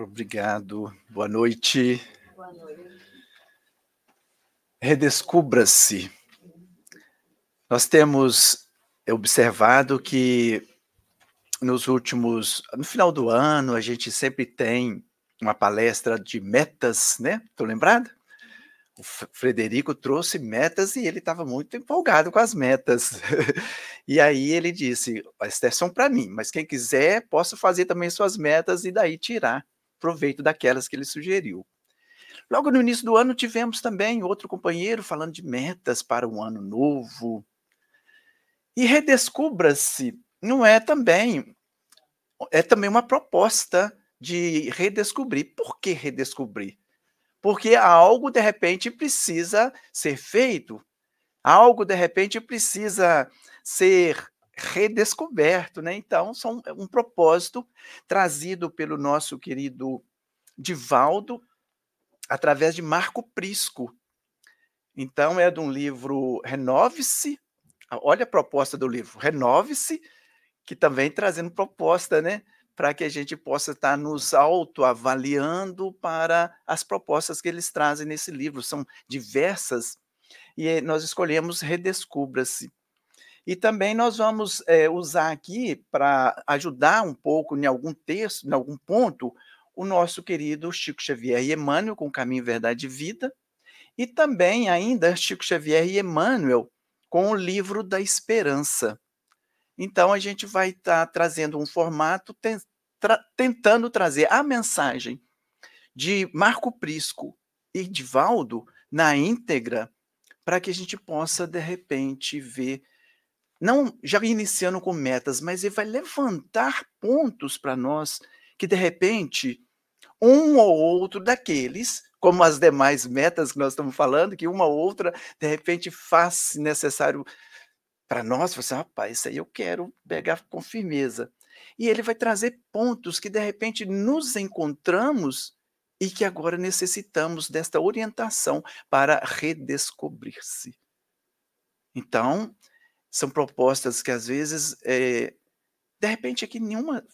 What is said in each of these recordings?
Obrigado. Boa noite. Boa noite. Redescubra-se. Nós temos observado que nos últimos, no final do ano, a gente sempre tem uma palestra de metas, né? Estou lembrado? O Frederico trouxe metas e ele estava muito empolgado com as metas. e aí ele disse: estas são para mim, mas quem quiser, posso fazer também suas metas e daí tirar proveito daquelas que ele sugeriu. Logo no início do ano, tivemos também outro companheiro falando de metas para um ano novo. E redescubra-se não é também é também uma proposta de redescobrir. Por que redescobrir? Porque algo de repente precisa ser feito, algo de repente precisa ser redescoberto, né? Então, são um propósito trazido pelo nosso querido Divaldo através de Marco Prisco. Então, é de um livro Renove-se. Olha a proposta do livro, Renove-se, que também trazendo proposta, né? Para que a gente possa estar nos autoavaliando para as propostas que eles trazem nesse livro. São diversas. E nós escolhemos Redescubra-se. E também nós vamos é, usar aqui, para ajudar um pouco em algum texto, em algum ponto, o nosso querido Chico Xavier e Emmanuel, com Caminho, Verdade e Vida, e também ainda Chico Xavier e Emmanuel, com o livro da Esperança. Então, a gente vai estar tá trazendo um formato tra tentando trazer a mensagem de Marco Prisco e de Valdo na íntegra, para que a gente possa, de repente, ver não já iniciando com metas, mas ele vai levantar pontos para nós que, de repente, um ou outro daqueles, como as demais metas que nós estamos falando, que uma ou outra, de repente, faz necessário para nós, você, rapaz, isso aí eu quero pegar com firmeza. E ele vai trazer pontos que, de repente, nos encontramos e que agora necessitamos desta orientação para redescobrir-se. Então, são propostas que às vezes, é, de repente, aqui nenhuma,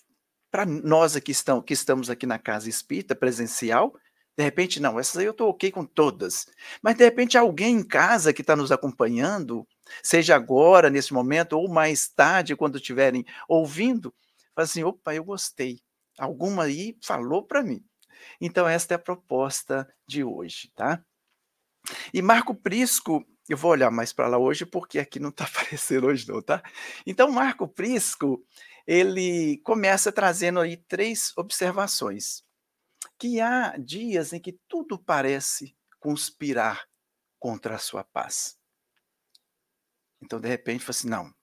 para nós aqui estão, que estamos aqui na casa espírita presencial, de repente, não, essas aí eu estou ok com todas. Mas, de repente, alguém em casa que está nos acompanhando, seja agora, nesse momento, ou mais tarde, quando estiverem ouvindo, fala assim: opa, eu gostei. Alguma aí falou para mim. Então, esta é a proposta de hoje, tá? E Marco Prisco, eu vou olhar mais para lá hoje, porque aqui não está aparecendo hoje não, tá? Então, Marco Prisco, ele começa trazendo aí três observações. Que há dias em que tudo parece conspirar contra a sua paz. Então, de repente, fala assim, não,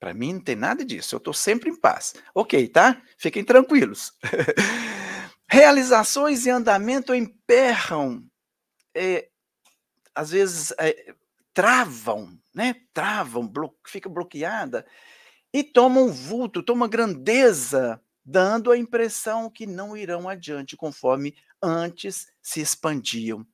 para mim não tem nada disso, eu estou sempre em paz. Ok, tá? Fiquem tranquilos. Realizações e andamento emperram, é, às vezes, é, travam, né? Travam, blo fica bloqueada e tomam vulto, tomam grandeza, dando a impressão que não irão adiante conforme antes se expandiam.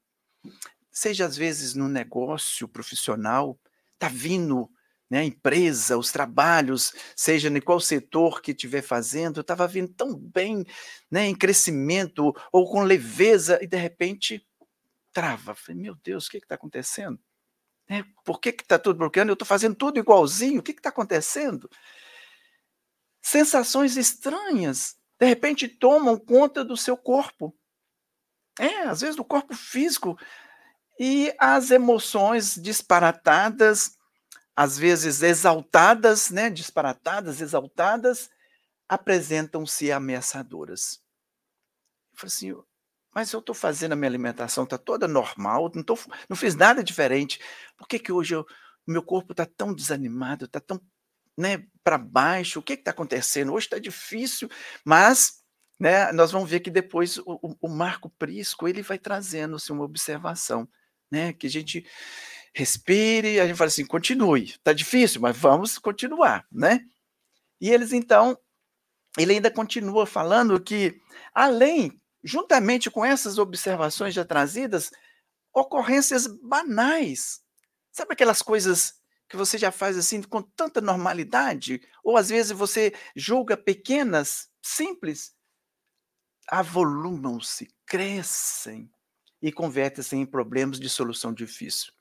Seja às vezes no negócio profissional, tá vindo né, a empresa, os trabalhos, seja em qual setor que estiver fazendo, estava vindo tão bem, né, em crescimento ou com leveza, e de repente trava. Falei, meu Deus, o que está acontecendo? É, por que está tudo bloqueando? Eu estou fazendo tudo igualzinho, o que está acontecendo? Sensações estranhas, de repente, tomam conta do seu corpo. É, às vezes do corpo físico. E as emoções disparatadas, às vezes exaltadas, né, disparatadas, exaltadas, apresentam-se ameaçadoras. Eu falei assim, mas eu estou fazendo a minha alimentação, está toda normal, não, tô, não fiz nada diferente. Por que, que hoje o meu corpo está tão desanimado, está tão né, para baixo? O que está acontecendo? Hoje está difícil, mas né, nós vamos ver que depois o, o Marco Prisco ele vai trazendo assim, uma observação, né, que a gente respire, a gente fala assim, continue, está difícil, mas vamos continuar, né? E eles então, ele ainda continua falando que além juntamente com essas observações já trazidas, ocorrências banais. Sabe aquelas coisas que você já faz assim com tanta normalidade? Ou às vezes você julga pequenas, simples, avolumam-se, crescem e convertem-se em problemas de solução difícil.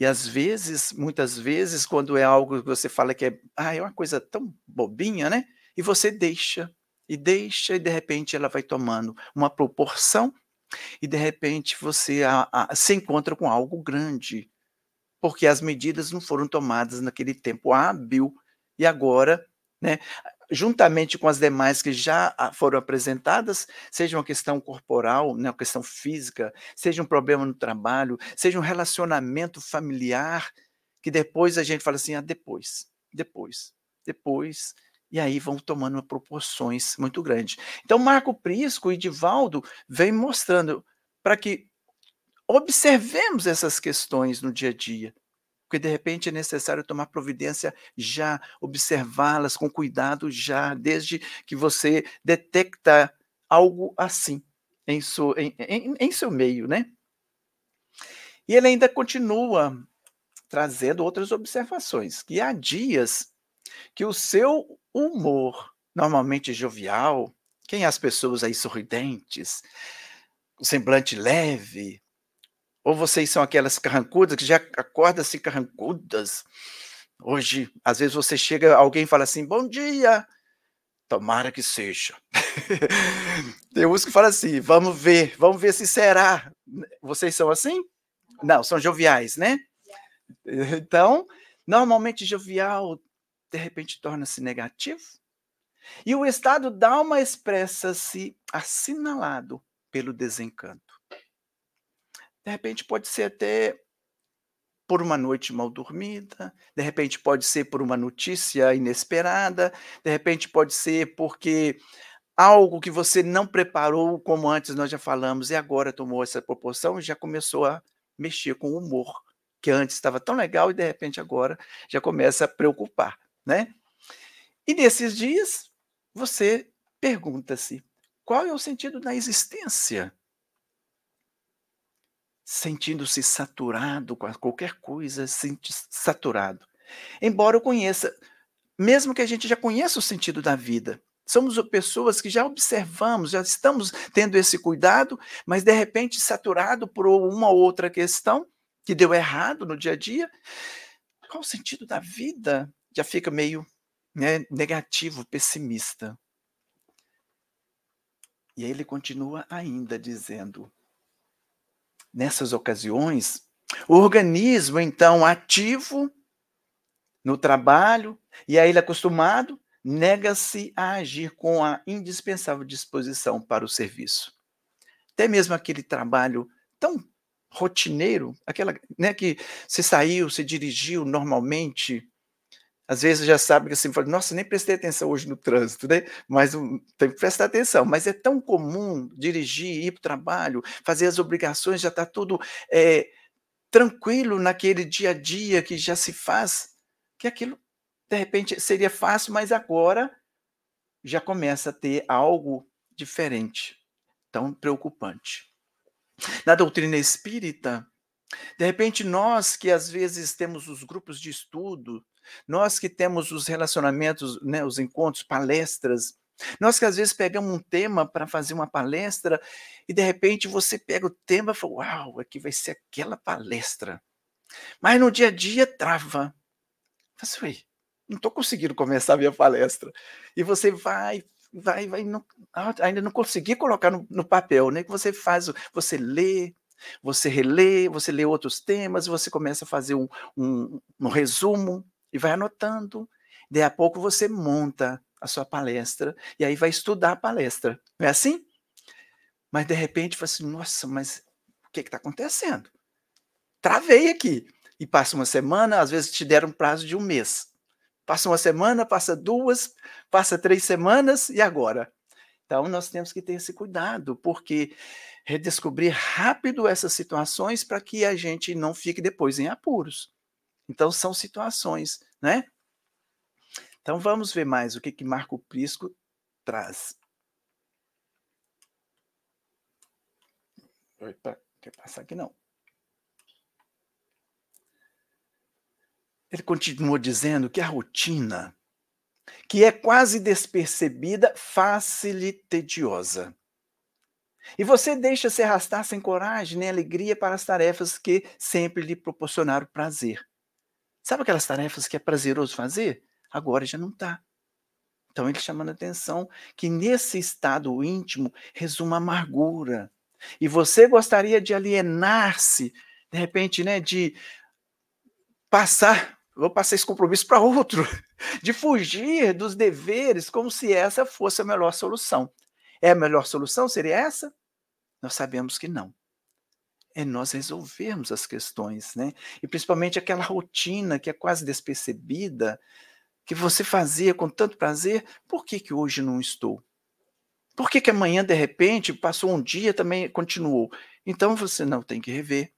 E às vezes, muitas vezes, quando é algo que você fala que é, ah, é uma coisa tão bobinha, né? E você deixa, e deixa, e de repente ela vai tomando uma proporção, e de repente você a, a, se encontra com algo grande, porque as medidas não foram tomadas naquele tempo hábil, e agora, né? juntamente com as demais que já ah, foram apresentadas, seja uma questão corporal, né, uma questão física, seja um problema no trabalho, seja um relacionamento familiar, que depois a gente fala assim, ah, depois, depois, depois, e aí vão tomando proporções muito grandes. Então, Marco Prisco e Divaldo vem mostrando para que observemos essas questões no dia a dia, porque de repente é necessário tomar providência já, observá-las com cuidado já, desde que você detecta algo assim em, seu, em, em, em seu meio, né? E ele ainda continua trazendo outras observações, que há dias que o seu humor, normalmente jovial, quem é as pessoas aí sorridentes, o semblante leve, ou vocês são aquelas carrancudas que já acordam assim carrancudas? Hoje, às vezes você chega, alguém fala assim, bom dia, tomara que seja. Tem uns que falam assim, vamos ver, vamos ver se será. Vocês são assim? Não, são joviais, né? Então, normalmente jovial, de repente torna-se negativo. E o estado da alma expressa-se assinalado pelo desencanto. De repente pode ser até por uma noite mal dormida, de repente pode ser por uma notícia inesperada, de repente pode ser porque algo que você não preparou, como antes nós já falamos, e agora tomou essa proporção e já começou a mexer com o humor, que antes estava tão legal e de repente agora já começa a preocupar, né? E nesses dias você pergunta-se: qual é o sentido da existência? sentindo-se saturado com qualquer coisa, saturado. Embora eu conheça, mesmo que a gente já conheça o sentido da vida, somos pessoas que já observamos, já estamos tendo esse cuidado, mas de repente saturado por uma ou outra questão que deu errado no dia a dia, qual o sentido da vida? Já fica meio né, negativo, pessimista. E aí ele continua ainda dizendo: Nessas ocasiões, o organismo, então, ativo no trabalho, e aí ele acostumado, nega-se a agir com a indispensável disposição para o serviço. Até mesmo aquele trabalho tão rotineiro, aquela, né, que você saiu, você dirigiu normalmente, às vezes já sabe que assim, fala, nossa, nem prestei atenção hoje no trânsito, né? Mas um, tem que prestar atenção. Mas é tão comum dirigir, ir para o trabalho, fazer as obrigações, já está tudo é, tranquilo naquele dia a dia que já se faz, que aquilo, de repente, seria fácil, mas agora já começa a ter algo diferente, tão preocupante. Na doutrina espírita, de repente, nós que às vezes temos os grupos de estudo, nós que temos os relacionamentos, né, os encontros, palestras, nós que às vezes pegamos um tema para fazer uma palestra e de repente você pega o tema e fala, uau, aqui vai ser aquela palestra. Mas no dia a dia trava. Fala assim, não estou conseguindo começar a minha palestra. E você vai, vai, vai, não, ah, ainda não consegui colocar no, no papel, né? Você faz, você lê, você relê, você lê outros temas, você começa a fazer um, um, um resumo e vai anotando. Daí a pouco você monta a sua palestra e aí vai estudar a palestra. Não é assim? Mas de repente fala assim, nossa, mas o que está acontecendo? Travei aqui. E passa uma semana, às vezes te deram um prazo de um mês. Passa uma semana, passa duas, passa três semanas, e agora? Então, nós temos que ter esse cuidado, porque redescobrir rápido essas situações para que a gente não fique depois em apuros. Então, são situações, né? Então, vamos ver mais o que, que Marco Prisco traz. Opa, quer passar aqui não. Ele continua dizendo que a rotina que é quase despercebida, fácil e tediosa. E você deixa se arrastar sem coragem nem alegria para as tarefas que sempre lhe proporcionaram prazer. Sabe aquelas tarefas que é prazeroso fazer? Agora já não está. Então ele chamando a atenção que nesse estado íntimo resuma amargura. E você gostaria de alienar-se, de repente, né, de passar, vou passar esse compromisso para outro, de fugir dos deveres como se essa fosse a melhor solução. É a melhor solução? Seria essa? Nós sabemos que não. É nós resolvermos as questões, né? E principalmente aquela rotina que é quase despercebida, que você fazia com tanto prazer, por que, que hoje não estou? Por que, que amanhã, de repente, passou um dia também continuou? Então você não tem que rever.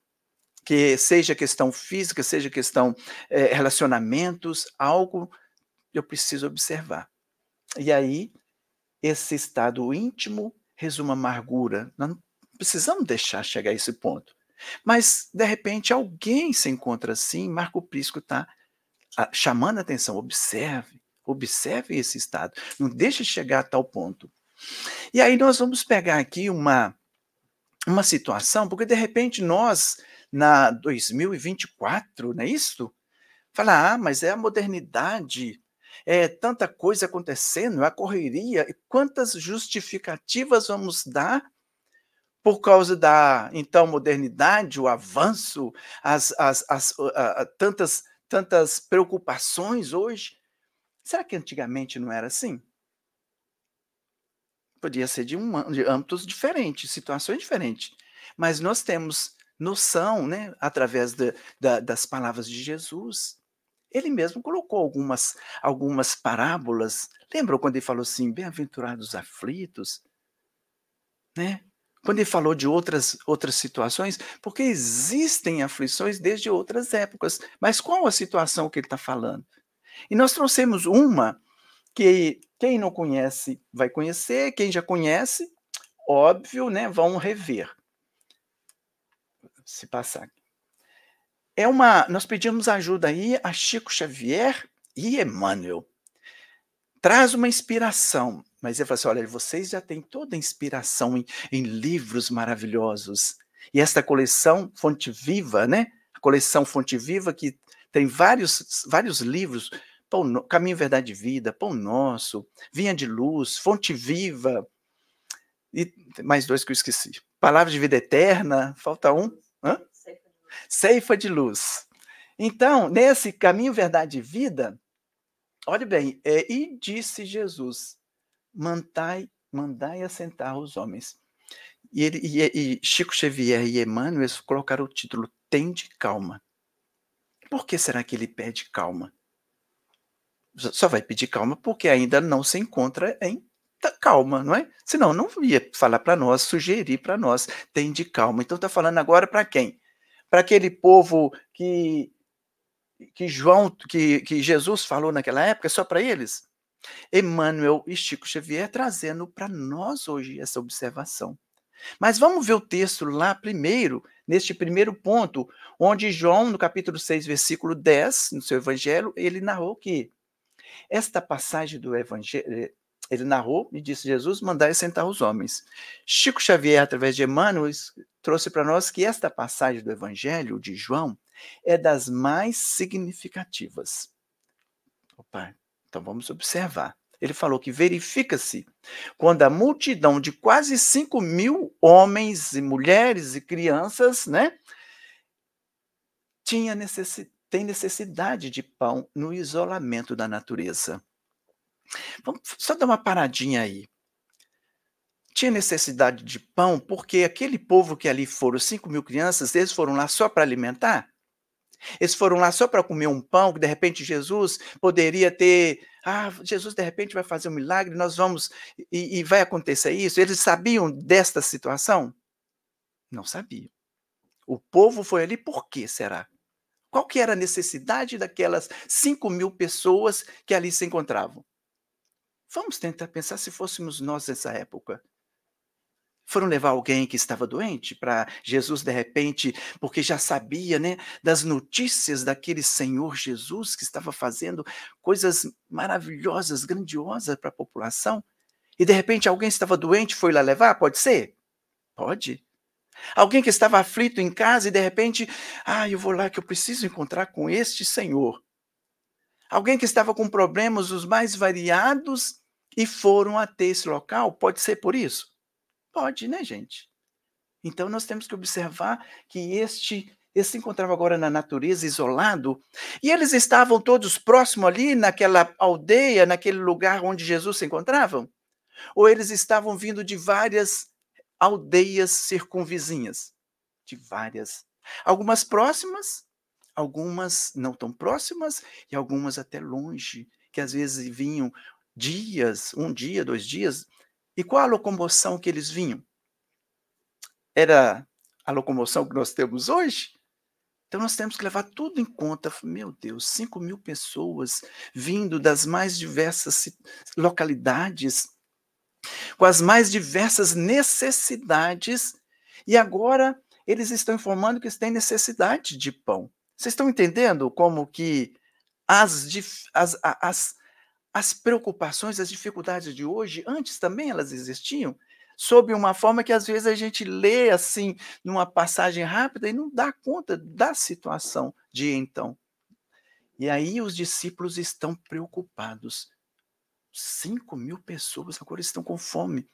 Que seja questão física, seja questão é, relacionamentos, algo eu preciso observar. E aí, esse estado íntimo resume amargura. Nós não precisamos deixar chegar a esse ponto. Mas, de repente, alguém se encontra assim, Marco Prisco está chamando a atenção, observe, observe esse estado, não deixe chegar a tal ponto. E aí nós vamos pegar aqui uma, uma situação, porque de repente nós, na 2024, não é isso? Fala, ah, mas é a modernidade, é tanta coisa acontecendo, a correria, e quantas justificativas vamos dar por causa da, então, modernidade, o avanço, as, as, as, tantas tantas preocupações hoje. Será que antigamente não era assim? Podia ser de, um, de âmbitos diferentes, situações diferentes. Mas nós temos noção, né, através de, da, das palavras de Jesus. Ele mesmo colocou algumas, algumas parábolas. Lembram quando ele falou assim: bem-aventurados aflitos? Né? Quando ele falou de outras, outras situações, porque existem aflições desde outras épocas. Mas qual a situação que ele está falando? E nós trouxemos uma que quem não conhece vai conhecer, quem já conhece, óbvio, né, vão rever. Se passar. É uma, nós pedimos ajuda aí a Chico Xavier e Emmanuel. Traz uma inspiração mas ele falou assim: olha, vocês já têm toda a inspiração em, em livros maravilhosos. E esta coleção Fonte Viva, né? A coleção Fonte Viva, que tem vários, vários livros, Pão, Caminho, Verdade e Vida, Pão Nosso, Vinha de Luz, Fonte Viva, e mais dois que eu esqueci. Palavra de Vida Eterna, falta um. Hã? Ceifa de Luz. Então, nesse Caminho, Verdade e Vida, olhe bem, é, e disse Jesus: mandai, mandai assentar os homens. E, ele, e, e Chico Xavier e Emmanuel colocaram o título Tende calma. Por que será que ele pede calma? Só vai pedir calma porque ainda não se encontra em calma, não é? Senão não ia falar para nós, sugerir para nós, tende calma. Então está falando agora para quem? Para aquele povo que que João, que, que Jesus falou naquela época, só para eles? Emmanuel e Chico Xavier trazendo para nós hoje essa observação. Mas vamos ver o texto lá primeiro, neste primeiro ponto, onde João, no capítulo 6, versículo 10, no seu evangelho, ele narrou que esta passagem do evangelho, ele narrou e disse Jesus, mandai sentar os homens. Chico Xavier, através de Emmanuel, trouxe para nós que esta passagem do evangelho de João é das mais significativas. Opa, então vamos observar. Ele falou que verifica-se quando a multidão de quase 5 mil homens e mulheres e crianças, né, tinha necessi tem necessidade de pão no isolamento da natureza. Vamos só dar uma paradinha aí. Tinha necessidade de pão porque aquele povo que ali foram, 5 mil crianças, eles foram lá só para alimentar? Eles foram lá só para comer um pão, que de repente Jesus poderia ter. Ah, Jesus de repente vai fazer um milagre, nós vamos. E, e vai acontecer isso. Eles sabiam desta situação? Não sabiam. O povo foi ali por quê será? Qual que era a necessidade daquelas 5 mil pessoas que ali se encontravam? Vamos tentar pensar se fôssemos nós nessa época. Foram levar alguém que estava doente para Jesus, de repente, porque já sabia né, das notícias daquele Senhor Jesus que estava fazendo coisas maravilhosas, grandiosas para a população. E de repente alguém estava doente, foi lá levar? Pode ser? Pode. Alguém que estava aflito em casa e de repente, ah, eu vou lá que eu preciso encontrar com este Senhor. Alguém que estava com problemas os mais variados e foram até esse local, pode ser por isso? Pode, né, gente? Então nós temos que observar que este esse se encontrava agora na natureza, isolado, e eles estavam todos próximos ali, naquela aldeia, naquele lugar onde Jesus se encontrava? Ou eles estavam vindo de várias aldeias circunvizinhas? De várias. Algumas próximas, algumas não tão próximas, e algumas até longe, que às vezes vinham dias, um dia, dois dias, e qual a locomoção que eles vinham? Era a locomoção que nós temos hoje? Então nós temos que levar tudo em conta. Meu Deus, 5 mil pessoas vindo das mais diversas localidades, com as mais diversas necessidades, e agora eles estão informando que eles têm necessidade de pão. Vocês estão entendendo como que as, as, as, as preocupações, as dificuldades de hoje, antes também elas existiam, sob uma forma que às vezes a gente lê assim, numa passagem rápida e não dá conta da situação de então. E aí os discípulos estão preocupados. Cinco mil pessoas agora estão com fome.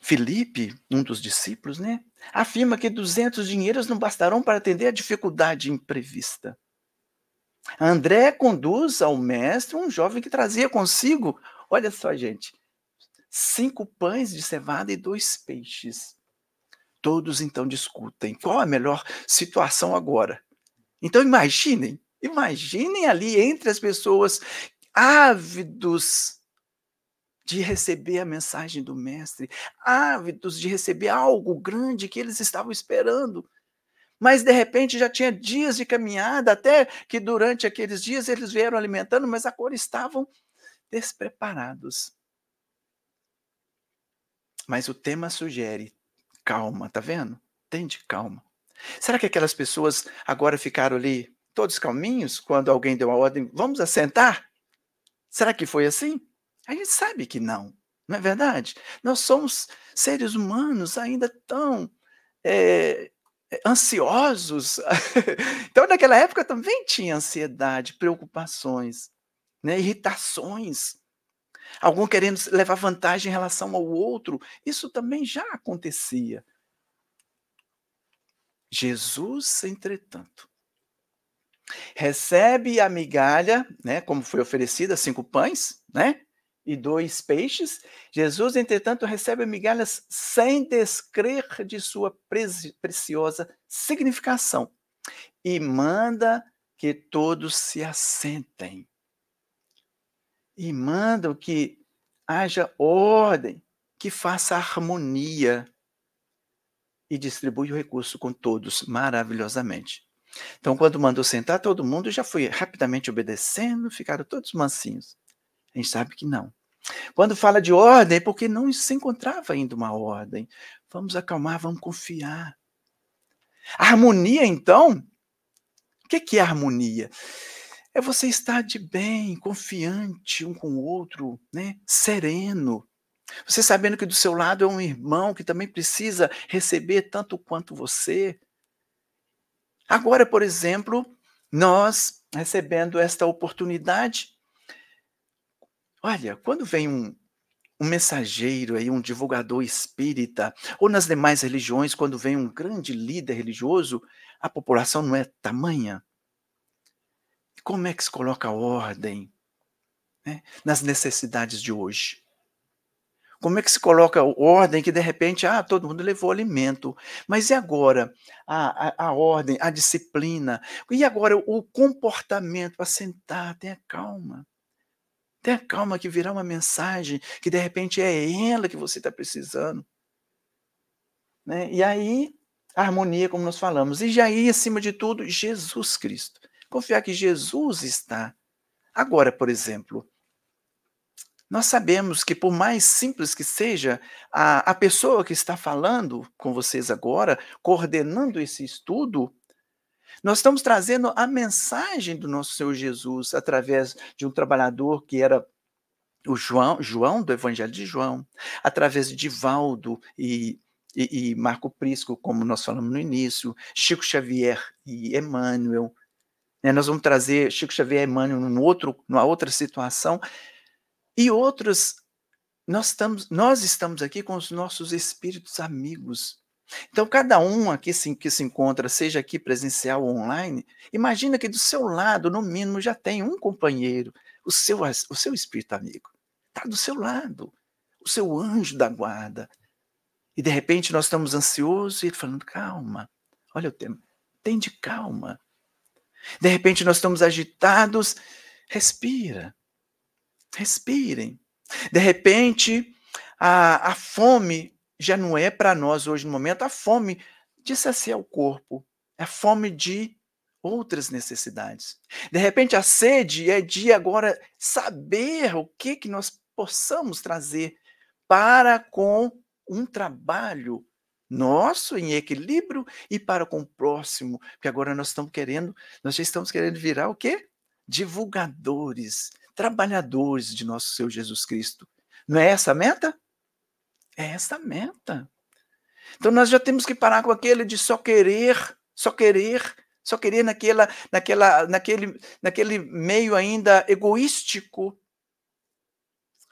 Felipe, um dos discípulos, né, afirma que 200 dinheiros não bastarão para atender a dificuldade imprevista. André conduz ao mestre um jovem que trazia consigo, olha só, gente, cinco pães de cevada e dois peixes. Todos então discutem qual a melhor situação agora. Então imaginem, imaginem ali entre as pessoas ávidos de receber a mensagem do mestre, ávidos de receber algo grande que eles estavam esperando mas de repente já tinha dias de caminhada, até que durante aqueles dias eles vieram alimentando, mas agora estavam despreparados. Mas o tema sugere calma, tá vendo? Tende calma. Será que aquelas pessoas agora ficaram ali todos calminhos quando alguém deu a ordem, vamos assentar? Será que foi assim? A gente sabe que não, não é verdade? Nós somos seres humanos ainda tão é, ansiosos. então, naquela época também tinha ansiedade, preocupações, né, irritações. Algum querendo levar vantagem em relação ao outro. Isso também já acontecia. Jesus, entretanto, recebe a migalha, né, como foi oferecida, cinco pães, né, e dois peixes, Jesus, entretanto, recebe migalhas sem descrer de sua preciosa significação e manda que todos se assentem. E manda que haja ordem, que faça harmonia e distribui o recurso com todos maravilhosamente. Então, quando mandou sentar, todo mundo já foi rapidamente obedecendo, ficaram todos mansinhos. A gente sabe que não. Quando fala de ordem, é porque não se encontrava ainda uma ordem. Vamos acalmar, vamos confiar. A harmonia, então, o que é harmonia? É você estar de bem, confiante um com o outro, né? sereno. Você sabendo que do seu lado é um irmão que também precisa receber tanto quanto você. Agora, por exemplo, nós recebendo esta oportunidade, Olha, quando vem um, um mensageiro aí, um divulgador espírita, ou nas demais religiões, quando vem um grande líder religioso, a população não é tamanha. Como é que se coloca ordem né, nas necessidades de hoje? Como é que se coloca ordem que de repente, ah, todo mundo levou alimento, mas e agora a, a, a ordem, a disciplina? E agora o comportamento para sentar, tenha calma. Tenha calma que virá uma mensagem que de repente é ela que você está precisando. Né? E aí, harmonia, como nós falamos. E aí, acima de tudo, Jesus Cristo. Confiar que Jesus está. Agora, por exemplo, nós sabemos que, por mais simples que seja, a, a pessoa que está falando com vocês agora, coordenando esse estudo, nós estamos trazendo a mensagem do nosso Senhor Jesus através de um trabalhador que era o João, João do Evangelho de João, através de Divaldo e, e, e Marco Prisco, como nós falamos no início, Chico Xavier e Emmanuel. Né? Nós vamos trazer Chico Xavier e Emmanuel num outro, numa outra situação, e outros, nós estamos, nós estamos aqui com os nossos espíritos amigos. Então, cada um aqui se, que se encontra, seja aqui presencial ou online, imagina que do seu lado, no mínimo, já tem um companheiro, o seu, o seu espírito amigo. Está do seu lado, o seu anjo da guarda. E de repente nós estamos ansiosos e ele falando, calma, olha o tema, tem de calma. De repente nós estamos agitados, respira. Respirem. De repente, a, a fome já não é para nós hoje no momento a fome de saciar o corpo, é a fome de outras necessidades. De repente, a sede é de agora saber o que, que nós possamos trazer para com um trabalho nosso em equilíbrio e para com o próximo, porque agora nós estamos querendo, nós já estamos querendo virar o quê? Divulgadores trabalhadores de nosso Senhor Jesus Cristo. Não é essa a meta? É essa a meta. Então nós já temos que parar com aquele de só querer, só querer, só querer naquela, naquela, naquele, naquele meio ainda egoístico,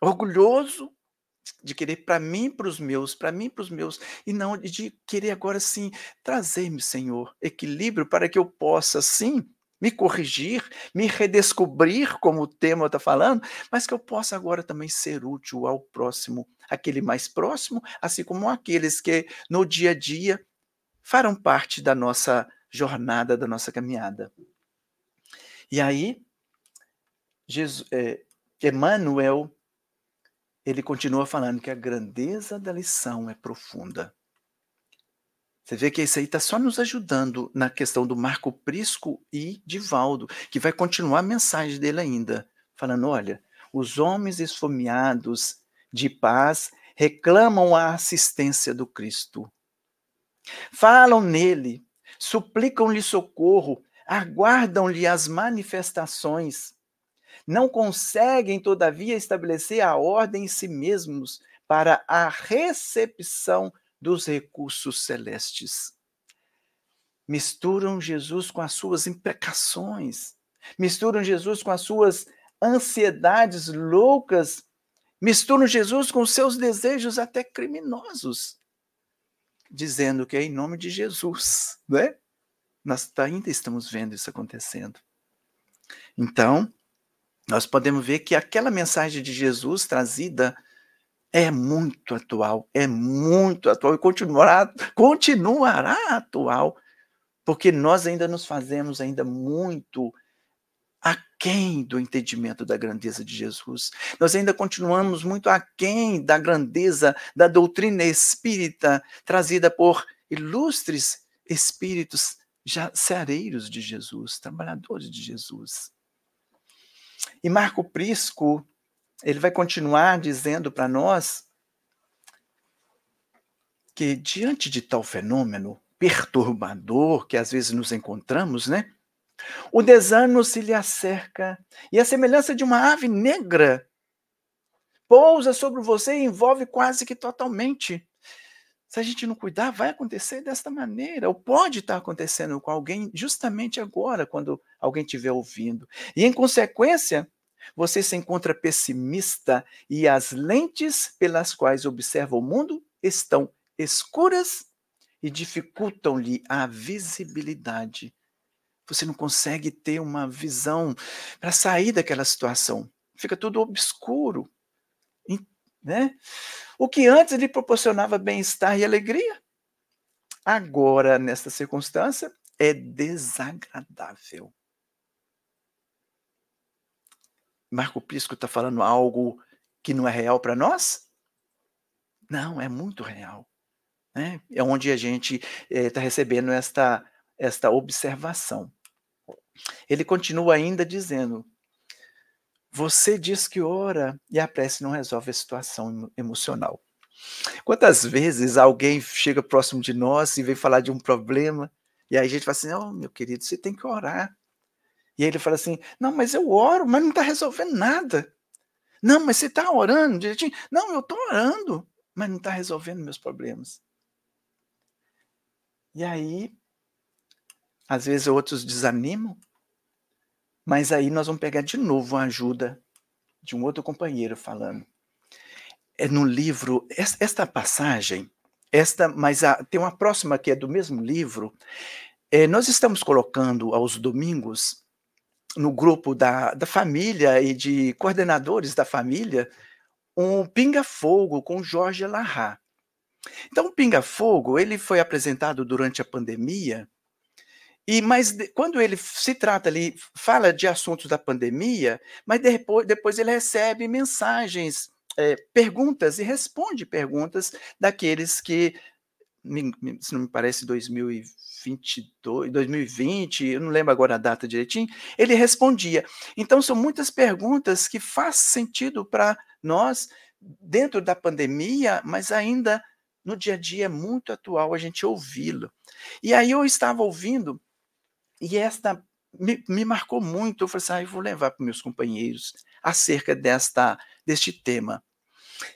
orgulhoso, de querer para mim, para os meus, para mim, para os meus, e não de querer agora sim trazer-me, Senhor, equilíbrio para que eu possa sim me corrigir, me redescobrir, como o tema está falando, mas que eu possa agora também ser útil ao próximo, aquele mais próximo, assim como aqueles que no dia a dia farão parte da nossa jornada, da nossa caminhada. E aí, Jesus, é, Emmanuel, ele continua falando que a grandeza da lição é profunda. Você vê que isso aí está só nos ajudando na questão do Marco Prisco e Divaldo, que vai continuar a mensagem dele ainda, falando: olha, os homens esfomeados de paz reclamam a assistência do Cristo. Falam nele, suplicam-lhe socorro, aguardam-lhe as manifestações. Não conseguem, todavia, estabelecer a ordem em si mesmos para a recepção dos recursos celestes. Misturam Jesus com as suas imprecações, misturam Jesus com as suas ansiedades loucas, misturam Jesus com seus desejos até criminosos, dizendo que é em nome de Jesus, né? Nós ainda estamos vendo isso acontecendo. Então, nós podemos ver que aquela mensagem de Jesus trazida é muito atual, é muito atual e continuará, continuará atual, porque nós ainda nos fazemos ainda muito aquém do entendimento da grandeza de Jesus. Nós ainda continuamos muito aquém da grandeza da doutrina espírita trazida por ilustres espíritos já ceareiros de Jesus, trabalhadores de Jesus. E Marco Prisco, ele vai continuar dizendo para nós que diante de tal fenômeno perturbador que às vezes nos encontramos, né? O desânimo se lhe acerca e a semelhança de uma ave negra pousa sobre você e envolve quase que totalmente. Se a gente não cuidar, vai acontecer desta maneira, ou pode estar acontecendo com alguém justamente agora, quando alguém estiver ouvindo. E em consequência, você se encontra pessimista e as lentes pelas quais observa o mundo estão escuras e dificultam-lhe a visibilidade. Você não consegue ter uma visão para sair daquela situação. Fica tudo obscuro. Né? O que antes lhe proporcionava bem-estar e alegria, agora, nesta circunstância, é desagradável. Marco Pisco está falando algo que não é real para nós? Não, é muito real. Né? É onde a gente está eh, recebendo esta, esta observação. Ele continua ainda dizendo: Você diz que ora e a prece não resolve a situação emocional. Quantas vezes alguém chega próximo de nós e vem falar de um problema, e aí a gente fala assim: oh, meu querido, você tem que orar. E ele fala assim: não, mas eu oro, mas não está resolvendo nada. Não, mas você está orando direitinho? Não, eu estou orando, mas não está resolvendo meus problemas. E aí, às vezes outros desanimam, mas aí nós vamos pegar de novo a ajuda de um outro companheiro falando. É no livro, esta passagem, esta, mas a, tem uma próxima que é do mesmo livro. É, nós estamos colocando aos domingos no grupo da, da família e de coordenadores da família um pinga-fogo com Jorge Larra. Então, o pinga-fogo ele foi apresentado durante a pandemia e mas quando ele se trata ali, fala de assuntos da pandemia, mas depois, depois ele recebe mensagens, é, perguntas e responde perguntas daqueles que, se não me parece, 2022, 2020, eu não lembro agora a data direitinho, ele respondia. Então são muitas perguntas que faz sentido para nós dentro da pandemia, mas ainda no dia a dia é muito atual a gente ouvi-lo. E aí eu estava ouvindo e esta me, me marcou muito. Eu falei assim, ah, eu vou levar para meus companheiros acerca desta, deste tema.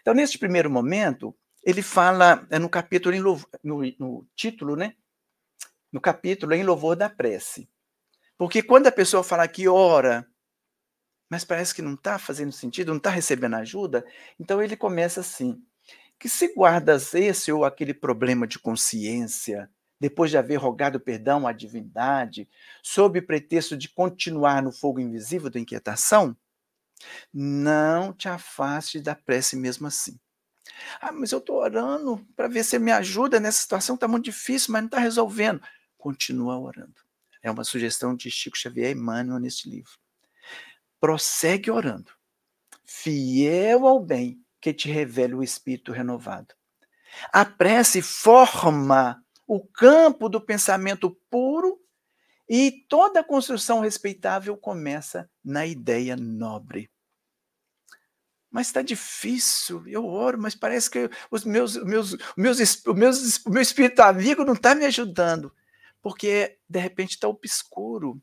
Então, neste primeiro momento, ele fala é no capítulo, no, no título, né? No capítulo, em louvor da prece. Porque quando a pessoa fala que ora, mas parece que não está fazendo sentido, não está recebendo ajuda, então ele começa assim: que se guardas esse ou aquele problema de consciência, depois de haver rogado perdão à divindade, sob pretexto de continuar no fogo invisível da inquietação? Não te afaste da prece mesmo assim. Ah, mas eu estou orando para ver se me ajuda nessa situação, está muito difícil, mas não está resolvendo. Continua orando. É uma sugestão de Chico Xavier e Emmanuel neste livro. Prossegue orando, fiel ao bem que te revela o Espírito renovado. A prece forma o campo do pensamento puro e toda construção respeitável começa na ideia nobre. Mas está difícil, eu oro, mas parece que os meus, meus, meus, meus, o meu espírito amigo não está me ajudando, porque de repente está obscuro.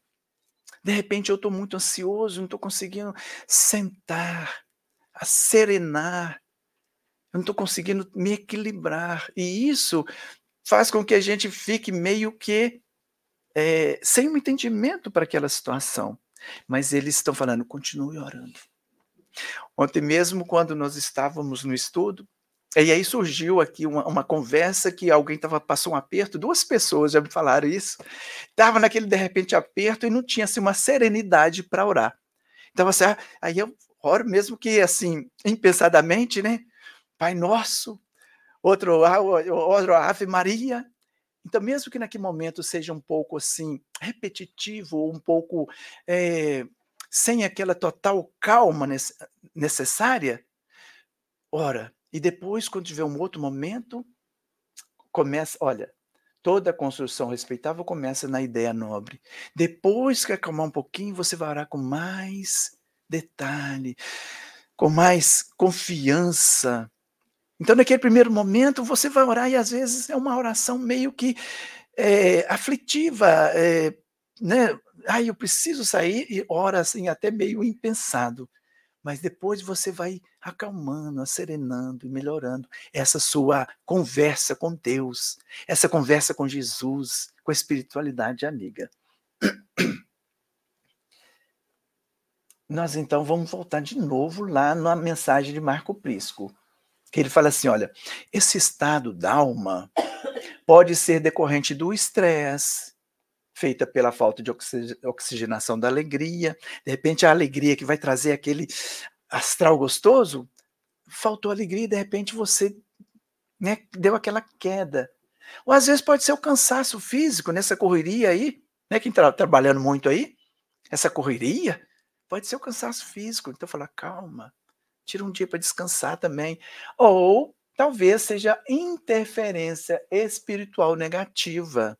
De repente eu estou muito ansioso, não estou conseguindo sentar, a serenar, eu não estou conseguindo me equilibrar. E isso faz com que a gente fique meio que é, sem um entendimento para aquela situação. Mas eles estão falando, continue orando. Ontem mesmo, quando nós estávamos no estudo, e aí surgiu aqui uma, uma conversa que alguém tava, passou um aperto, duas pessoas já me falaram isso, estava naquele de repente aperto e não tinha assim, uma serenidade para orar. Então, assim, ah, aí eu oro mesmo que assim, impensadamente, né? Pai nosso, outro, ah, outro Ave Maria. Então, mesmo que naquele momento seja um pouco assim repetitivo, um pouco é, sem aquela total calma necessária, ora, e depois, quando tiver um outro momento, começa, olha, toda construção respeitável começa na ideia nobre. Depois que acalmar um pouquinho, você vai orar com mais detalhe, com mais confiança, então, naquele primeiro momento, você vai orar e às vezes é uma oração meio que é, aflitiva, é, né? Ai, eu preciso sair e ora assim, até meio impensado. Mas depois você vai acalmando, serenando e melhorando essa sua conversa com Deus, essa conversa com Jesus, com a espiritualidade amiga. Nós então vamos voltar de novo lá na mensagem de Marco Prisco que ele fala assim: olha, esse estado da alma pode ser decorrente do estresse, feita pela falta de oxigenação da alegria, de repente a alegria que vai trazer aquele astral gostoso, faltou alegria e de repente você né, deu aquela queda. Ou às vezes pode ser o cansaço físico nessa correria aí, né, quem está trabalhando muito aí, essa correria, pode ser o cansaço físico. Então fala, calma, tira um dia para descansar também. Ou talvez seja interferência espiritual negativa.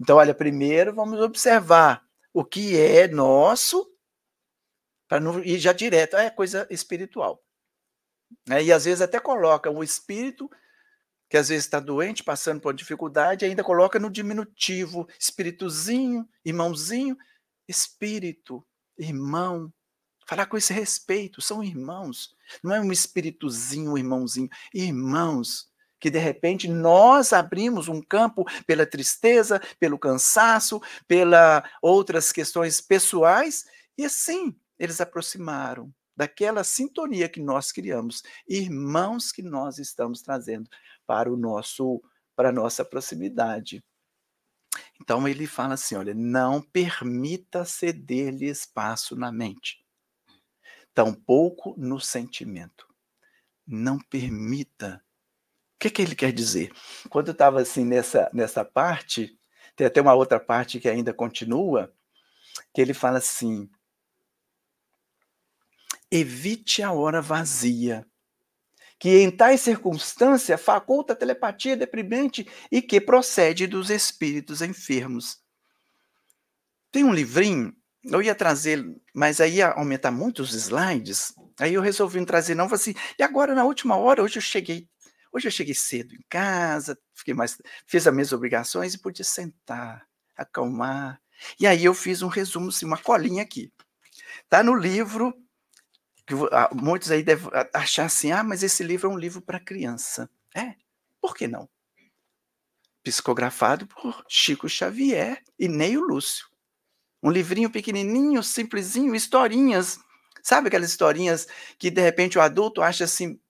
Então, olha, primeiro vamos observar o que é nosso para não ir já direto, é coisa espiritual. É, e às vezes até coloca o espírito, que às vezes está doente, passando por dificuldade, ainda coloca no diminutivo, espíritozinho, irmãozinho, espírito, irmão. Falar com esse respeito, são irmãos. Não é um espíritozinho, um irmãozinho. Irmãos, que de repente nós abrimos um campo pela tristeza, pelo cansaço, pela outras questões pessoais, e assim eles aproximaram daquela sintonia que nós criamos, irmãos que nós estamos trazendo para o nosso para a nossa proximidade. Então ele fala assim, olha, não permita ceder-lhe espaço na mente, tampouco no sentimento. Não permita. O que, que ele quer dizer? Quando eu estava assim nessa, nessa parte, tem até uma outra parte que ainda continua, que ele fala assim: Evite a hora vazia, que em tais circunstâncias faculta a telepatia deprimente e que procede dos espíritos enfermos. Tem um livrinho, eu ia trazer, mas aí ia aumentar muito os slides, aí eu resolvi não trazer não, falei assim, e agora na última hora, hoje eu cheguei, hoje eu cheguei cedo em casa, fiquei mais, fiz as minhas obrigações e pude sentar, acalmar, e aí eu fiz um resumo, assim, uma colinha aqui. Tá no livro que ah, muitos aí devem achar assim, ah, mas esse livro é um livro para criança. É, por que não? Psicografado por Chico Xavier e Neio Lúcio. Um livrinho pequenininho, simplesinho, historinhas. Sabe aquelas historinhas que de repente o adulto acha assim,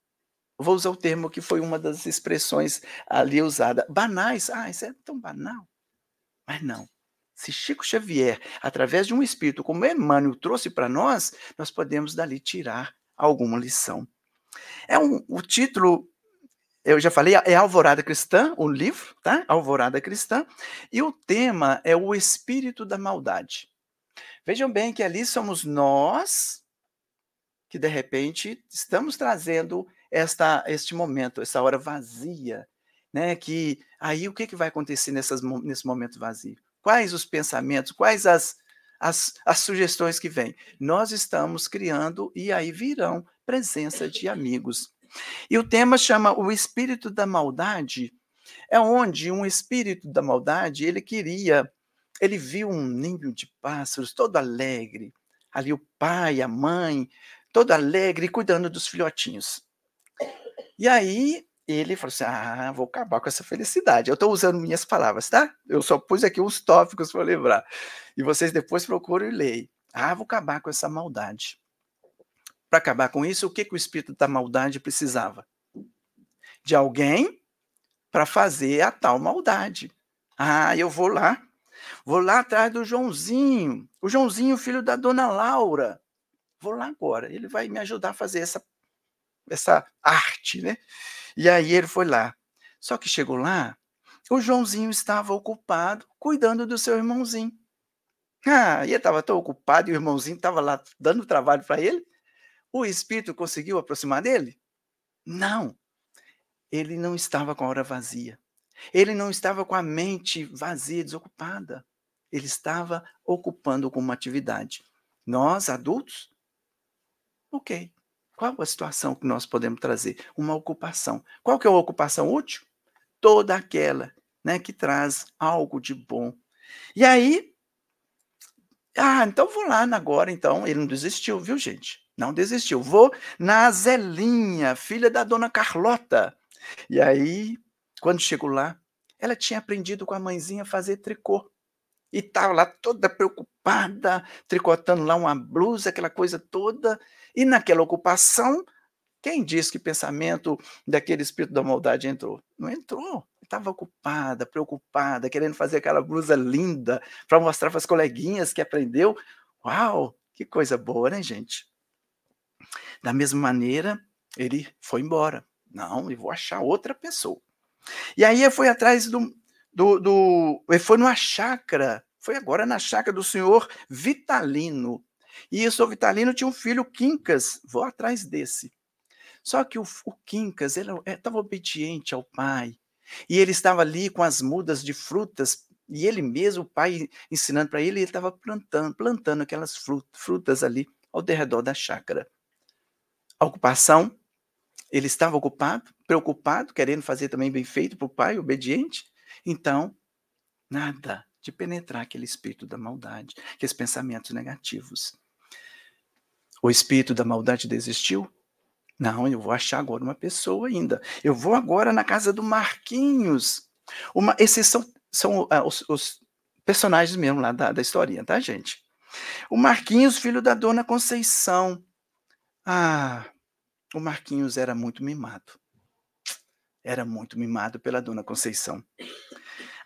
vou usar o termo que foi uma das expressões ali usada, banais. Ah, isso é tão banal. Mas não. Se Chico Xavier, através de um espírito como Emmanuel, trouxe para nós, nós podemos dali tirar alguma lição. É um, o título, eu já falei, é Alvorada Cristã, o livro, tá? Alvorada Cristã, e o tema é o espírito da maldade. Vejam bem que ali somos nós que de repente estamos trazendo esta este momento, essa hora vazia, né? Que aí o que, que vai acontecer nessas, nesse momento vazio? Quais os pensamentos, quais as, as, as sugestões que vêm? Nós estamos criando e aí virão presença de amigos. E o tema chama O Espírito da Maldade, é onde um espírito da maldade, ele queria, ele viu um ninho de pássaros todo alegre, ali o pai, a mãe, todo alegre, cuidando dos filhotinhos. E aí ele falou assim: ah, vou acabar com essa felicidade. Eu estou usando minhas palavras, tá? Eu só pus aqui uns tópicos para lembrar. E vocês depois procuram e leem. Ah, vou acabar com essa maldade. Para acabar com isso, o que, que o espírito da maldade precisava? De alguém para fazer a tal maldade. Ah, eu vou lá. Vou lá atrás do Joãozinho. O Joãozinho, filho da dona Laura. Vou lá agora. Ele vai me ajudar a fazer essa, essa arte, né? E aí ele foi lá. Só que chegou lá, o Joãozinho estava ocupado cuidando do seu irmãozinho. Ah, e ele estava tão ocupado e o irmãozinho estava lá dando trabalho para ele. O espírito conseguiu aproximar dele? Não. Ele não estava com a hora vazia. Ele não estava com a mente vazia, desocupada. Ele estava ocupando com uma atividade. Nós, adultos, ok. Qual a situação que nós podemos trazer? Uma ocupação. Qual que é a ocupação útil? Toda aquela né, que traz algo de bom. E aí, ah, então vou lá agora, então. Ele não desistiu, viu, gente? Não desistiu. Vou na Zelinha, filha da dona Carlota. E aí, quando chego lá, ela tinha aprendido com a mãezinha a fazer tricô. E estava lá toda preocupada, tricotando lá uma blusa, aquela coisa toda. E naquela ocupação, quem disse que pensamento daquele espírito da maldade entrou? Não entrou. Estava ocupada, preocupada, querendo fazer aquela blusa linda para mostrar para as coleguinhas que aprendeu. Uau, que coisa boa, né, gente? Da mesma maneira, ele foi embora. Não, eu vou achar outra pessoa. E aí foi atrás do, do, do. Ele foi numa chácara, foi agora na chácara do senhor Vitalino. E o senhor Vitalino tinha um filho, Quincas, vou atrás desse. Só que o, o Quincas estava obediente ao pai. E ele estava ali com as mudas de frutas, e ele mesmo, o pai ensinando para ele, ele estava plantando, plantando aquelas frutas ali ao redor da chácara. A ocupação, ele estava ocupado, preocupado, querendo fazer também bem feito para o pai, obediente. Então, nada de penetrar aquele espírito da maldade, aqueles pensamentos negativos. O espírito da maldade desistiu? Não, eu vou achar agora uma pessoa ainda. Eu vou agora na casa do Marquinhos. Uma, esses são, são uh, os, os, personagens mesmo lá da, da historinha, tá, gente? O Marquinhos, filho da dona Conceição. Ah, o Marquinhos era muito mimado. Era muito mimado pela dona Conceição.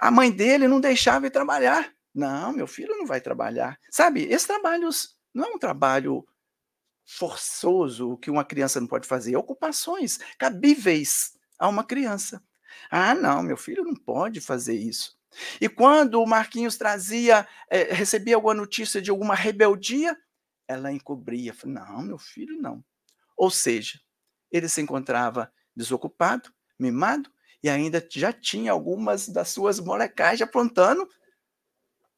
A mãe dele não deixava ele trabalhar. Não, meu filho não vai trabalhar. Sabe, esses trabalhos não é um trabalho forçoso que uma criança não pode fazer, ocupações cabíveis a uma criança. Ah, não, meu filho não pode fazer isso. E quando o Marquinhos trazia, é, recebia alguma notícia de alguma rebeldia, ela encobria. Não, meu filho não. Ou seja, ele se encontrava desocupado, mimado, e ainda já tinha algumas das suas molecagens aprontando.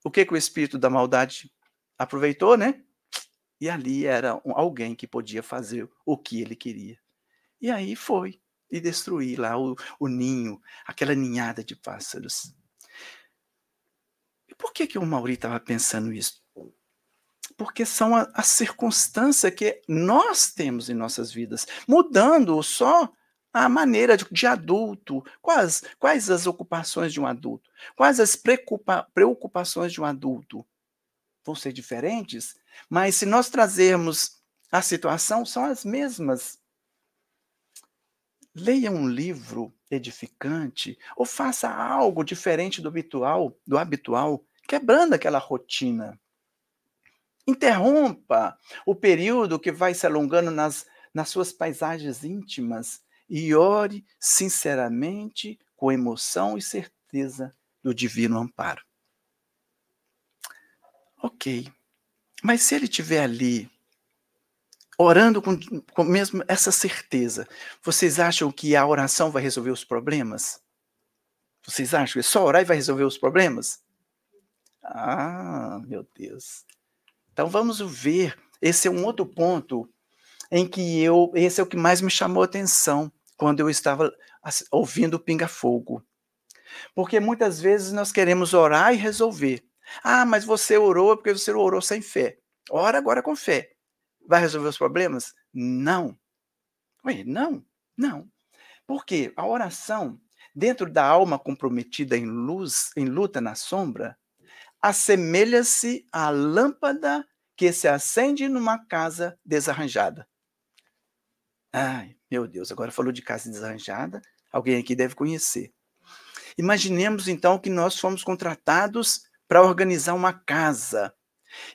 O que, que o espírito da maldade aproveitou, né? E ali era alguém que podia fazer o que ele queria. E aí foi e destruir lá o, o ninho, aquela ninhada de pássaros. E por que, que o Mauri estava pensando isso? Porque são as a circunstâncias que nós temos em nossas vidas, mudando só a maneira de, de adulto, quais, quais as ocupações de um adulto, quais as preocupa, preocupações de um adulto vão ser diferentes, mas se nós trazermos a situação, são as mesmas. Leia um livro edificante ou faça algo diferente do habitual, do habitual, quebrando aquela rotina. Interrompa o período que vai se alongando nas, nas suas paisagens íntimas e ore sinceramente, com emoção e certeza do divino amparo. Ok. Mas se ele estiver ali, orando com, com mesmo essa certeza, vocês acham que a oração vai resolver os problemas? Vocês acham que só orar e vai resolver os problemas? Ah, meu Deus. Então vamos ver. Esse é um outro ponto em que eu, esse é o que mais me chamou a atenção quando eu estava ouvindo o Pinga Fogo. Porque muitas vezes nós queremos orar e resolver. Ah, mas você orou porque você orou sem fé. Ora agora com fé. Vai resolver os problemas? Não. Ué, não, não. Porque a oração, dentro da alma comprometida em luz, em luta na sombra, assemelha-se à lâmpada que se acende numa casa desarranjada. Ai, meu Deus, agora falou de casa desarranjada, alguém aqui deve conhecer. Imaginemos então que nós fomos contratados para organizar uma casa.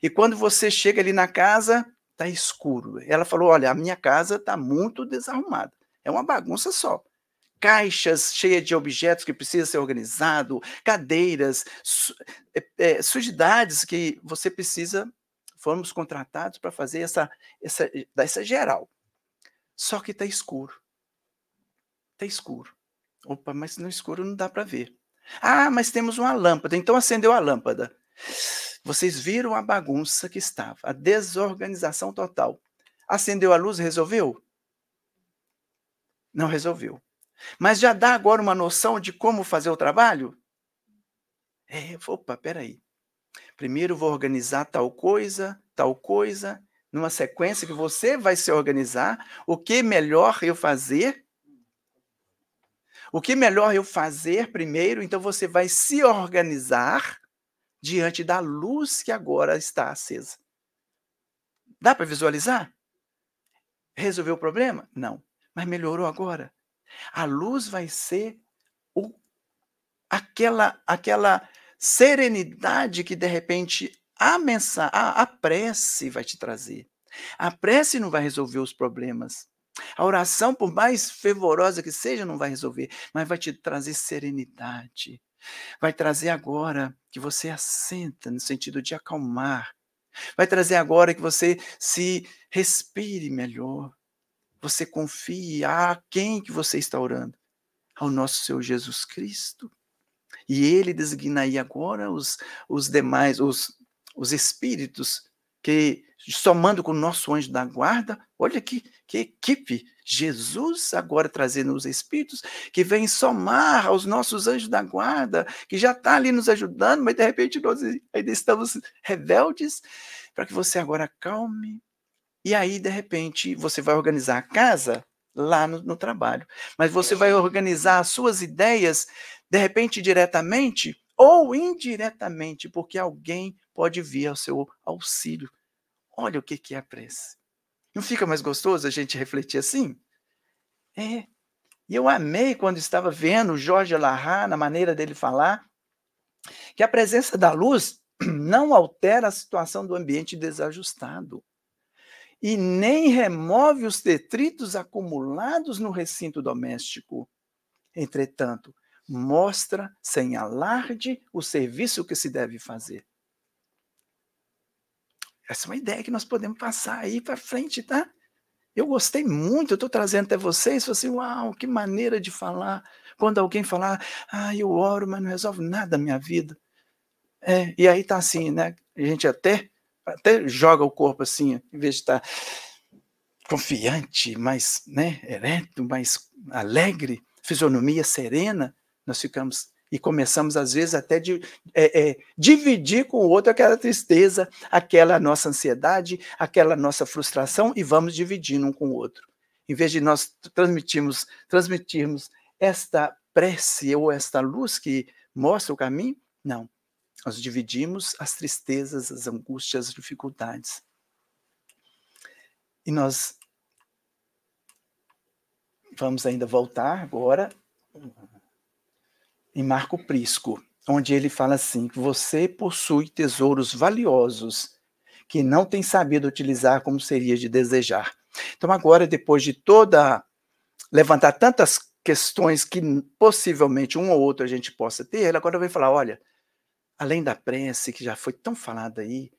E quando você chega ali na casa, tá escuro. Ela falou: "Olha, a minha casa está muito desarrumada. É uma bagunça só. Caixas cheias de objetos que precisa ser organizado, cadeiras, su é, sujidades que você precisa. Fomos contratados para fazer essa, essa, essa geral. Só que está escuro. Está escuro. Opa, mas no escuro não dá para ver. Ah, mas temos uma lâmpada. Então acendeu a lâmpada. Vocês viram a bagunça que estava, a desorganização total. Acendeu a luz, resolveu? Não resolveu. Mas já dá agora uma noção de como fazer o trabalho? É, opa, peraí. Primeiro vou organizar tal coisa, tal coisa, numa sequência que você vai se organizar. O que melhor eu fazer o que melhor eu fazer primeiro? Então você vai se organizar diante da luz que agora está acesa. Dá para visualizar? Resolveu o problema? Não. Mas melhorou agora. A luz vai ser o, aquela, aquela serenidade que de repente a, mensagem, a, a prece vai te trazer. A prece não vai resolver os problemas. A oração, por mais fervorosa que seja, não vai resolver, mas vai te trazer serenidade. Vai trazer agora que você assenta no sentido de acalmar. Vai trazer agora que você se respire melhor. Você confie a quem que você está orando? Ao nosso Senhor Jesus Cristo. E ele designa aí agora os, os demais, os, os espíritos que somando com o nosso anjo da guarda. Olha que, que equipe! Jesus agora trazendo os espíritos que vêm somar aos nossos anjos da guarda, que já está ali nos ajudando, mas de repente nós ainda estamos rebeldes, para que você agora acalme. E aí, de repente, você vai organizar a casa lá no, no trabalho, mas você vai organizar as suas ideias, de repente, diretamente ou indiretamente, porque alguém pode vir ao seu auxílio Olha o que, que é prece. Não fica mais gostoso a gente refletir assim? É. E eu amei quando estava vendo o Jorge Larra, na maneira dele falar, que a presença da luz não altera a situação do ambiente desajustado e nem remove os detritos acumulados no recinto doméstico. Entretanto, mostra sem alarde o serviço que se deve fazer. Essa é uma ideia que nós podemos passar aí para frente, tá? Eu gostei muito, eu estou trazendo até vocês, assim, uau, que maneira de falar. Quando alguém falar, ah, eu oro, mas não resolve nada na minha vida. É, e aí tá assim, né? A gente até, até joga o corpo assim, em vez de estar confiante, mais né, ereto, mais alegre, fisionomia serena, nós ficamos e começamos, às vezes, até de é, é, dividir com o outro aquela tristeza, aquela nossa ansiedade, aquela nossa frustração, e vamos dividindo um com o outro. Em vez de nós transmitirmos, transmitirmos esta prece ou esta luz que mostra o caminho, não. Nós dividimos as tristezas, as angústias, as dificuldades. E nós vamos ainda voltar agora em Marco Prisco, onde ele fala assim: que você possui tesouros valiosos que não tem sabido utilizar como seria de desejar. Então, agora, depois de toda. levantar tantas questões que possivelmente um ou outro a gente possa ter, ele agora vai falar: olha, além da prece, que já foi tão falada aí,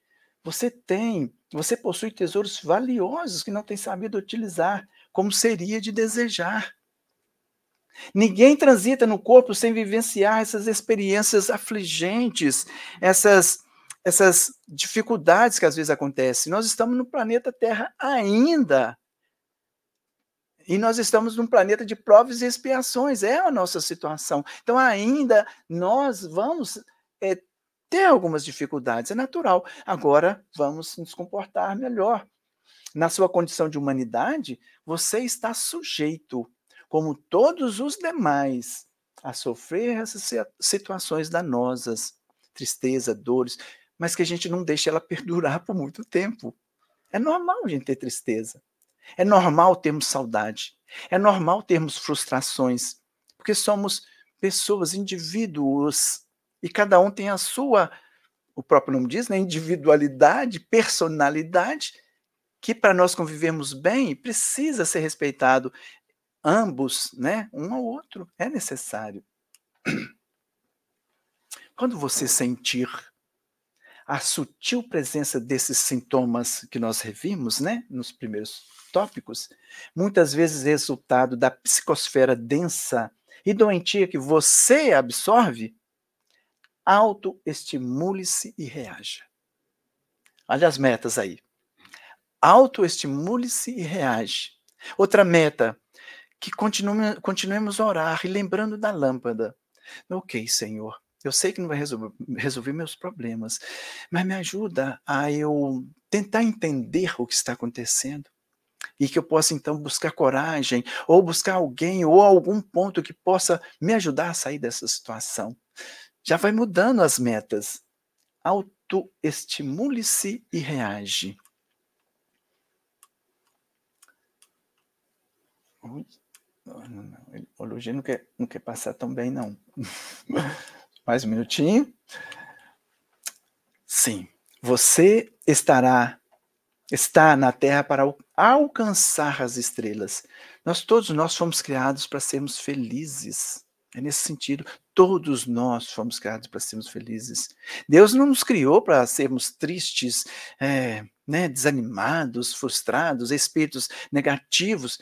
você tem, você possui tesouros valiosos que não tem sabido utilizar como seria de desejar. Ninguém transita no corpo sem vivenciar essas experiências afligentes, essas, essas dificuldades que às vezes acontecem. Nós estamos no planeta Terra ainda. E nós estamos num planeta de provas e expiações, é a nossa situação. Então, ainda nós vamos é, ter algumas dificuldades, é natural. Agora, vamos nos comportar melhor. Na sua condição de humanidade, você está sujeito como todos os demais, a sofrer essas situações danosas, tristeza, dores, mas que a gente não deixe ela perdurar por muito tempo. É normal a gente ter tristeza. É normal termos saudade. É normal termos frustrações, porque somos pessoas, indivíduos, e cada um tem a sua, o próprio nome diz, né, individualidade, personalidade, que para nós convivermos bem precisa ser respeitado ambos, né, um ao outro, é necessário. Quando você sentir a sutil presença desses sintomas que nós revimos, né, nos primeiros tópicos, muitas vezes resultado da psicosfera densa e doentia que você absorve, autoestimule-se e reaja. Olha as metas aí. Autoestimule-se e reage. Outra meta, que continue, continuemos a orar e lembrando da lâmpada. Ok, Senhor, eu sei que não vai resolver, resolver meus problemas, mas me ajuda a eu tentar entender o que está acontecendo e que eu possa então buscar coragem, ou buscar alguém, ou algum ponto que possa me ajudar a sair dessa situação. Já vai mudando as metas. Autoestimule-se e reage. O Luigi não quer, não quer passar tão bem, não. Mais um minutinho. Sim, você estará está na Terra para alcançar as estrelas. Nós todos nós fomos criados para sermos felizes. É nesse sentido, todos nós fomos criados para sermos felizes. Deus não nos criou para sermos tristes, é, né, desanimados, frustrados, espíritos negativos.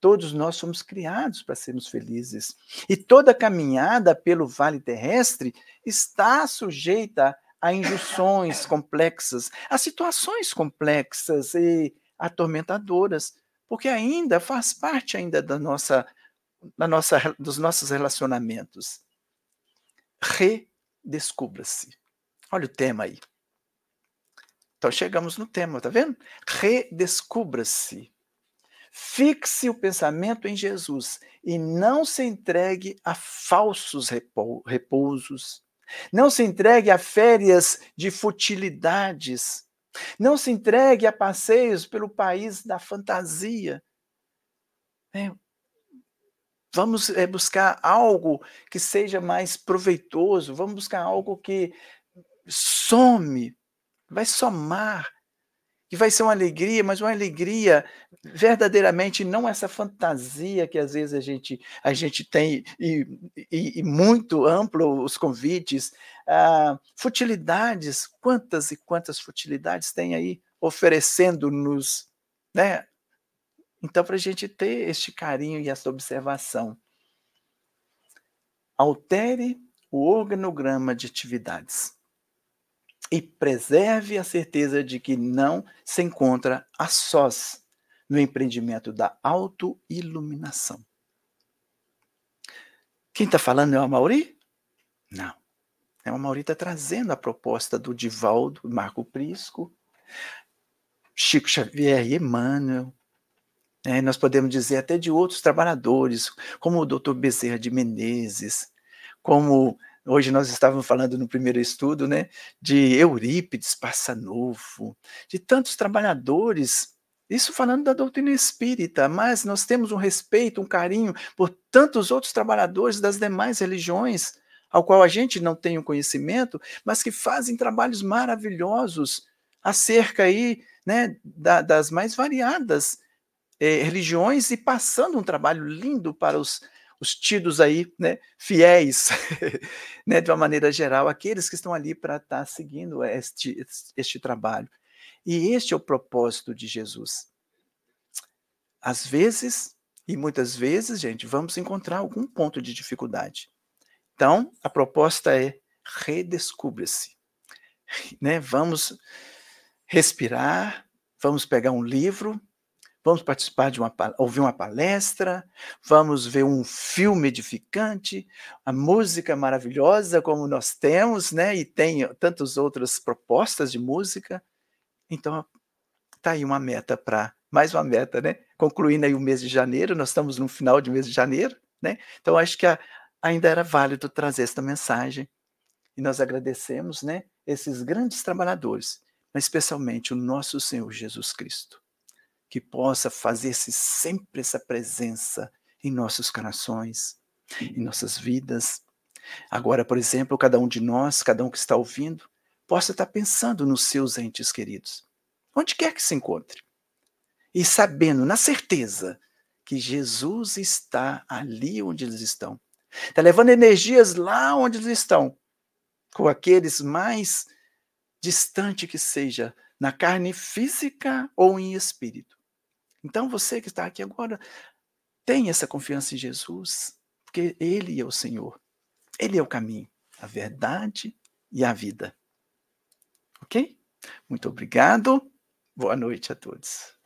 Todos nós somos criados para sermos felizes. E toda caminhada pelo vale terrestre está sujeita a injunções complexas, a situações complexas e atormentadoras, porque ainda faz parte ainda da nossa, da nossa, dos nossos relacionamentos. Redescubra-se. Olha o tema aí. Então chegamos no tema, tá vendo? Redescubra-se. Fixe o pensamento em Jesus e não se entregue a falsos repousos. Não se entregue a férias de futilidades. Não se entregue a passeios pelo país da fantasia. É, vamos é, buscar algo que seja mais proveitoso, vamos buscar algo que some, vai somar que vai ser uma alegria, mas uma alegria verdadeiramente não essa fantasia que às vezes a gente, a gente tem, e, e, e muito amplo os convites, ah, futilidades, quantas e quantas futilidades tem aí oferecendo-nos, né? Então, para a gente ter este carinho e essa observação, altere o organograma de atividades e preserve a certeza de que não se encontra a sós no empreendimento da autoiluminação. Quem está falando é o Amauri? Não. É o Amauri está trazendo a proposta do Divaldo, Marco Prisco, Chico Xavier e Emmanuel. É, nós podemos dizer até de outros trabalhadores, como o Dr. Bezerra de Menezes, como Hoje nós estávamos falando no primeiro estudo, né, de Eurípides Passanovo, de tantos trabalhadores, isso falando da doutrina espírita, mas nós temos um respeito, um carinho por tantos outros trabalhadores das demais religiões, ao qual a gente não tem o um conhecimento, mas que fazem trabalhos maravilhosos acerca aí, né, da, das mais variadas eh, religiões e passando um trabalho lindo para os os tidos aí, né, fiéis, né, de uma maneira geral, aqueles que estão ali para estar tá seguindo este, este trabalho. E este é o propósito de Jesus. Às vezes, e muitas vezes, gente, vamos encontrar algum ponto de dificuldade. Então, a proposta é redescubra-se. Né? Vamos respirar, vamos pegar um livro, vamos participar de uma ouvir uma palestra, vamos ver um filme edificante, a música maravilhosa como nós temos, né? E tem tantas outras propostas de música. Então, tá aí uma meta para mais uma meta, né? Concluindo aí o mês de janeiro, nós estamos no final de mês de janeiro, né? Então acho que a, ainda era válido trazer esta mensagem. E nós agradecemos, né, esses grandes trabalhadores, mas especialmente o nosso Senhor Jesus Cristo que possa fazer-se sempre essa presença em nossos corações, em nossas vidas. Agora, por exemplo, cada um de nós, cada um que está ouvindo, possa estar pensando nos seus entes queridos, onde quer que se encontre, e sabendo, na certeza, que Jesus está ali onde eles estão. Está levando energias lá onde eles estão, com aqueles mais distante que seja, na carne física ou em espírito. Então você que está aqui agora, tem essa confiança em Jesus, porque Ele é o Senhor. Ele é o caminho, a verdade e a vida. Ok? Muito obrigado. Boa noite a todos.